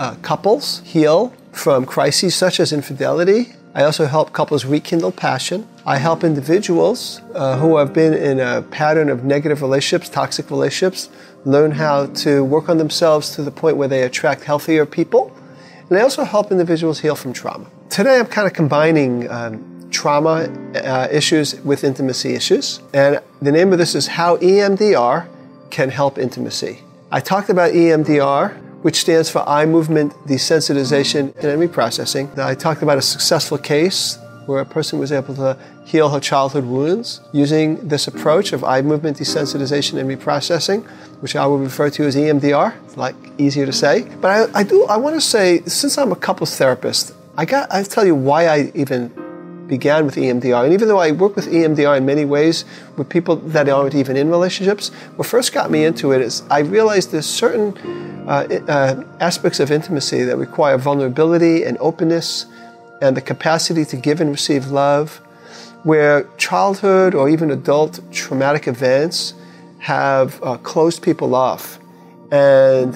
uh, couples heal from crises such as infidelity. I also help couples rekindle passion. I help individuals uh, who have been in a pattern of negative relationships, toxic relationships, learn how to work on themselves to the point where they attract healthier people. And I also help individuals heal from trauma. Today I'm kind of combining um, trauma uh, issues with intimacy issues. And the name of this is How EMDR Can Help Intimacy. I talked about EMDR which stands for eye movement desensitization and reprocessing. I talked about a successful case where a person was able to heal her childhood wounds using this approach of eye movement desensitization and reprocessing, which I will refer to as EMDR. It's like easier to say. But I, I do I want to say, since I'm a couples therapist, I got I tell you why I even began with EMDR. And even though I work with EMDR in many ways with people that aren't even in relationships, what first got me into it is I realized there's certain uh, uh, aspects of intimacy that require vulnerability and openness and the capacity to give and receive love, where childhood or even adult traumatic events have uh, closed people off and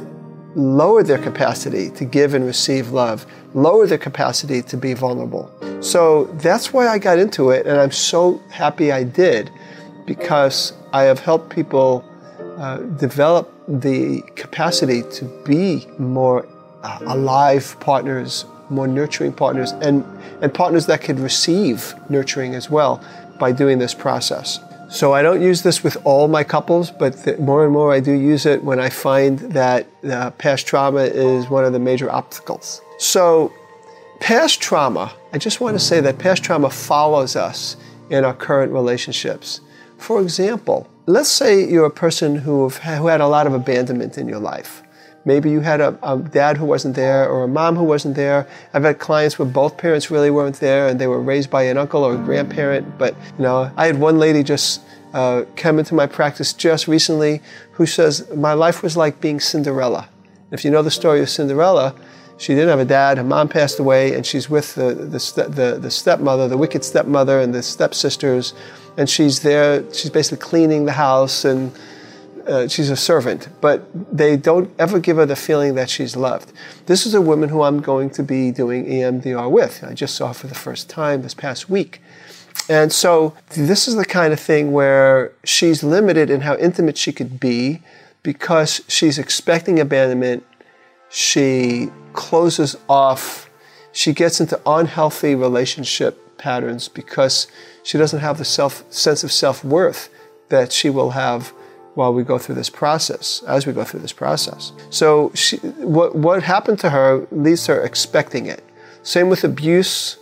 lowered their capacity to give and receive love, lower their capacity to be vulnerable. So that's why I got into it, and I'm so happy I did because I have helped people uh, develop the capacity to be more uh, alive partners, more nurturing partners, and, and partners that could receive nurturing as well by doing this process. So I don't use this with all my couples, but th- more and more I do use it when I find that uh, past trauma is one of the major obstacles. So Past trauma, I just want to say that past trauma follows us in our current relationships. For example, let's say you're a person who, who had a lot of abandonment in your life. Maybe you had a, a, dad who wasn't there or a mom who wasn't there. I've had clients where both parents really weren't there and they were raised by an uncle or a grandparent. But, you know, I had one lady just uh, come into my practice just recently who says, My life was like being Cinderella. If you know the story of Cinderella, she didn't have a dad. Her mom passed away, and she's with the, the, the, the stepmother, the wicked stepmother, and the stepsisters. And she's there, she's basically cleaning the house, and uh, she's a servant. But they don't ever give her the feeling that she's loved. This is a woman who I'm going to be doing EMDR with. I just saw her for the first time this past week. And so this is the kind of thing where she's limited in how intimate she could be because she's expecting abandonment. She closes off, she gets into unhealthy relationship patterns because she doesn't have the self sense of self-worth that she will have while we go through this process, as we go through this process. So she, what, what happened to her leaves her expecting it. Same with abuse,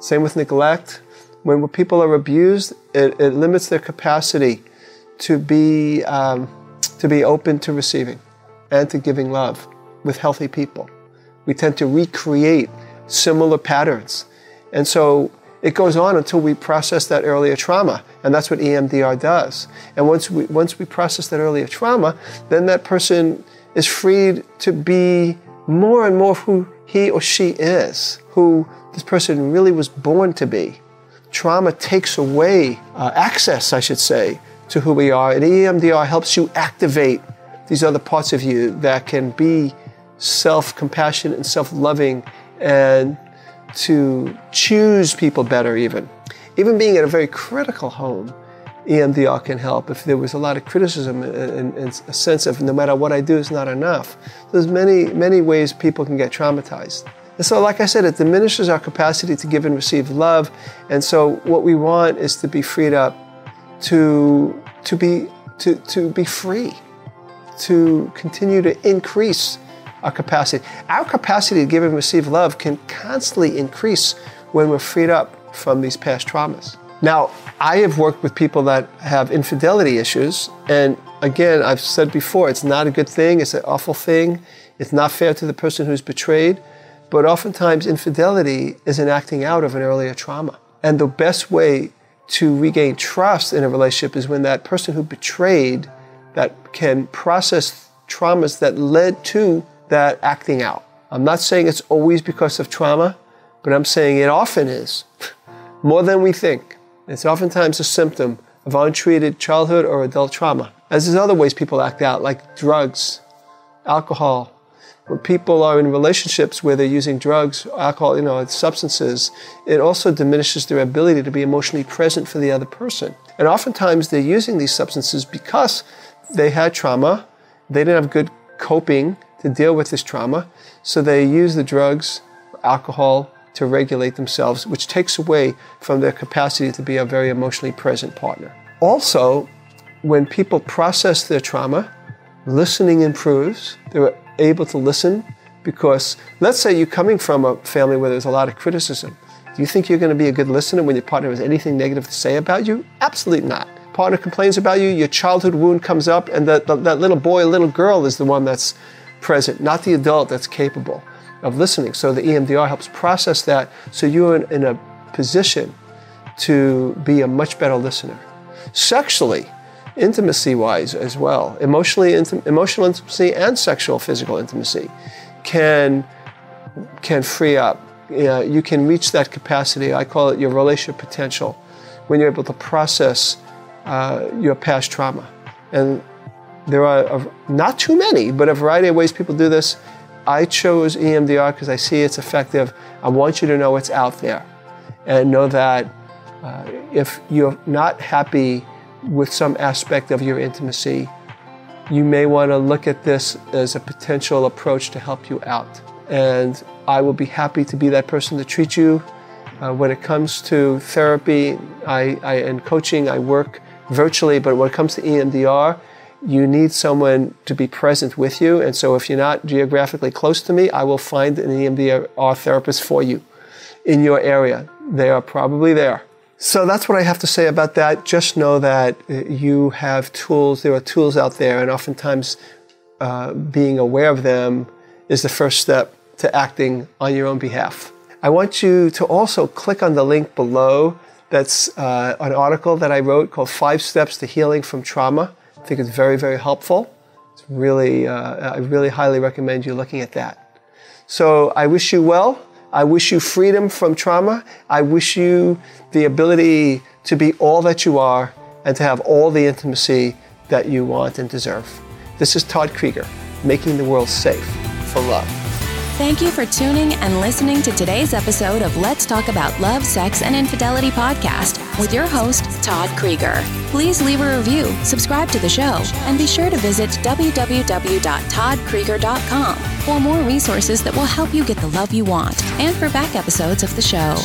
same with neglect. When people are abused, it, it limits their capacity to be, um, to be open to receiving and to giving love with healthy people. We tend to recreate similar patterns. And so it goes on until we process that earlier trauma. And that's what EMDR does. And once we, once we process that earlier trauma, then that person is freed to be more and more who he or she is, who this person really was born to be. Trauma takes away uh, access, I should say, to who we are. And EMDR helps you activate these other parts of you that can be self compassion and self loving and to choose people better, even. Even being in a very critical home, EMDR can help. If there was a lot of criticism and, and, a sense of no matter what I do is not enough, there's many, many ways people can get traumatized. And so, like I said, it diminishes our capacity to give and receive love. And so, what we want is to be freed up to, to, be, to, to be free, to continue to increase our capacity. Our capacity to give and receive love can constantly increase when we're freed up from these past traumas. Now, I have worked with people that have infidelity issues, and again, I've said before, it's not a good thing, it's an awful thing. It's not fair to the person who's betrayed. But oftentimes, infidelity is an acting out of an earlier trauma. And the best way to regain trust in a relationship is when that person who betrayed that can process traumas that led to that acting out. I'm not saying it's always because of trauma, but I'm saying it often is, more than we think. It's oftentimes a symptom of untreated childhood or adult trauma. As there's other ways people act out, like drugs, alcohol. When people are in relationships where they're using drugs, alcohol, you know, substances, it also diminishes their ability to be emotionally present for the other person. And oftentimes they're using these substances because they had trauma, they didn't have good coping to deal with this trauma, so they use the drugs, alcohol, to regulate themselves, which takes away from their capacity to be a very emotionally present partner. Also, when people process their trauma, listening improves. They're able to listen because, let's say you're coming from a family where there's a lot of criticism. Do you think you're going to be a good listener when your partner has anything negative to say about you? Absolutely not. Partner complains about you, your childhood wound comes up, and that, that little boy, little girl is the one that's present, not the adult that's capable of listening. So the EMDR helps process that so you're in, in a position to be a much better listener. Sexually, intimacy wise as well, emotionally, emotional intimacy and sexual physical intimacy can, can free up. Uh, you can reach that capacity. I call it your relationship potential when you're able to process uh, your past trauma. And there are a, not too many, but a variety of ways people do this. I chose EMDR because I see it's effective. I want you to know it's out there and know that uh, if you're not happy with some aspect of your intimacy, you may want to look at this as a potential approach to help you out. And I will be happy to be that person to treat you. Uh, when it comes to therapy I, I, and coaching, I work virtually, but when it comes to EMDR, you need someone to be present with you. And so if you're not geographically close to me, I will find an EMDR therapist for you in your area. They are probably there. So that's what I have to say about that. Just know that uh, you have tools, there are tools out there, and oftentimes uh, being aware of them is the first step to acting on your own behalf. I want you to also click on the link below. That's uh, an article that I wrote called Five Steps to Healing from Trauma. I think it's very, very helpful. It's really, uh, I really highly recommend you looking at that. So I wish you well. I wish you freedom from trauma. I wish you the ability to be all that you are and to have all the intimacy that you want and deserve. This is Todd Krieger, making the world safe for love. Thank you for tuning and listening to today's episode of Let's Talk About Love, Sex, and Infidelity podcast with your host, Todd Krieger. Please leave a review, subscribe to the show, and be sure to visit www.toddkrieger.com for more resources that will help you get the love you want and for back episodes of the show.